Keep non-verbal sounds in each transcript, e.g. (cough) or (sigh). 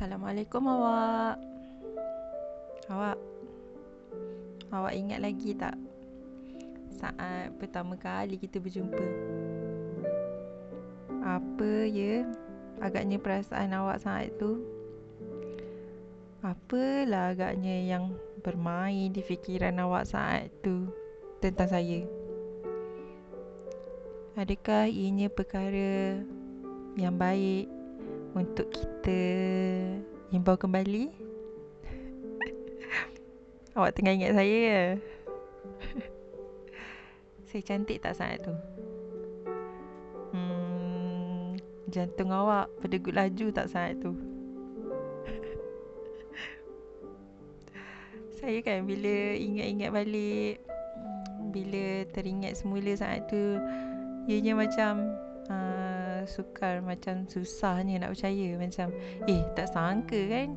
Assalamualaikum awak. Awak Awak ingat lagi tak saat pertama kali kita berjumpa? Apa ya agaknya perasaan awak saat itu? Apalah agaknya yang bermain di fikiran awak saat itu tentang saya? Adakah ianya perkara yang baik untuk kita himbau kembali? (laughs) Awak tengah ingat saya ya? (laughs) saya cantik tak saat tu? Hmm, jantung awak berdegup laju tak saat tu? (laughs) saya kan bila ingat-ingat balik Bila teringat semula saat tu Ianya macam Sukar Macam susahnya nak percaya. Macam Eh tak sangka kan?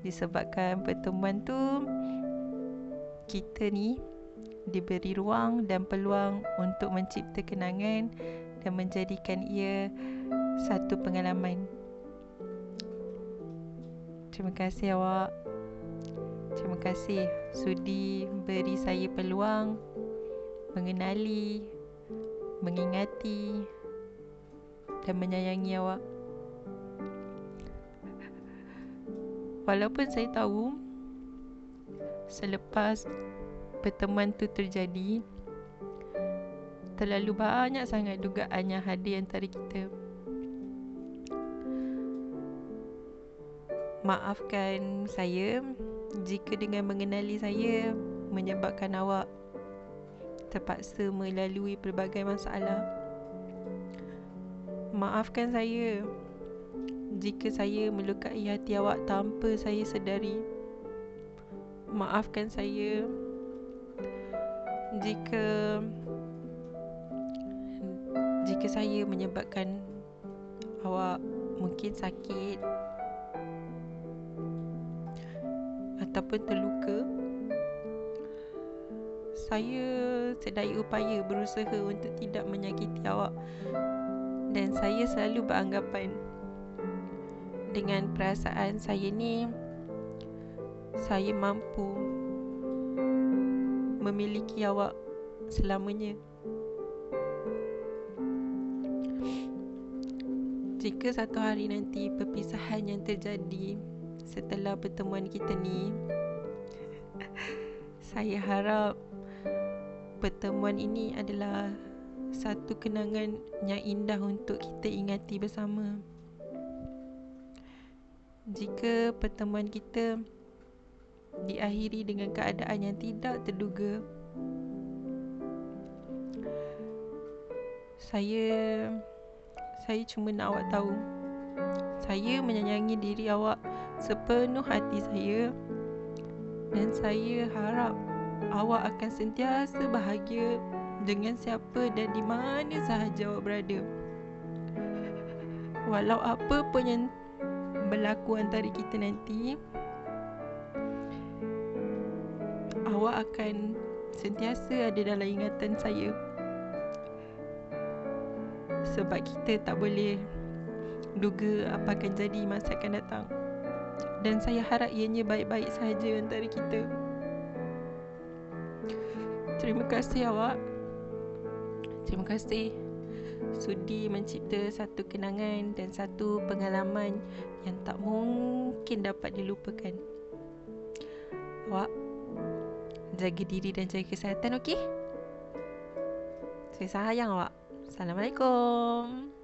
Disebabkan pertemuan tu Kita ni Diberi ruang dan peluang Untuk mencipta kenangan Dan menjadikan ia Satu pengalaman. Terima kasih awak. Terima kasih sudi beri saya peluang mengenali mengingati dan menyayangi awak. Walaupun saya tahu selepas pertemuan tu terjadi terlalu banyak sangat dugaan yang hadir antara kita. Maafkan saya jika dengan mengenali saya menyebabkan awak terpaksa melalui pelbagai masalah. Maafkan saya jika saya melukai hati awak tanpa saya sedari. Maafkan saya jika jika saya menyebabkan awak mungkin sakit ataupun terluka saya sedaya upaya berusaha untuk tidak menyakiti awak dan saya selalu beranggapan dengan perasaan saya ni saya mampu memiliki awak selamanya. Jika satu hari nanti perpisahan yang terjadi setelah pertemuan kita ni (laughs) saya harap pertemuan ini adalah satu kenangan yang indah untuk kita ingati bersama. Jika pertemuan kita diakhiri dengan keadaan yang tidak terduga, saya saya cuma nak awak tahu. Saya menyayangi diri awak sepenuh hati saya dan saya harap awak akan sentiasa bahagia dengan siapa dan di mana sahaja awak berada. Walau apa pun yang berlaku antara kita nanti, awak akan sentiasa ada dalam ingatan saya. Sebab kita tak boleh duga apa akan jadi masa akan datang. Dan saya harap ianya baik-baik sahaja antara kita. Terima kasih awak. Terima kasih sudi mencipta satu kenangan dan satu pengalaman yang tak mungkin dapat dilupakan. Awak jaga diri dan jaga kesihatan okey? Saya sayang awak. Assalamualaikum.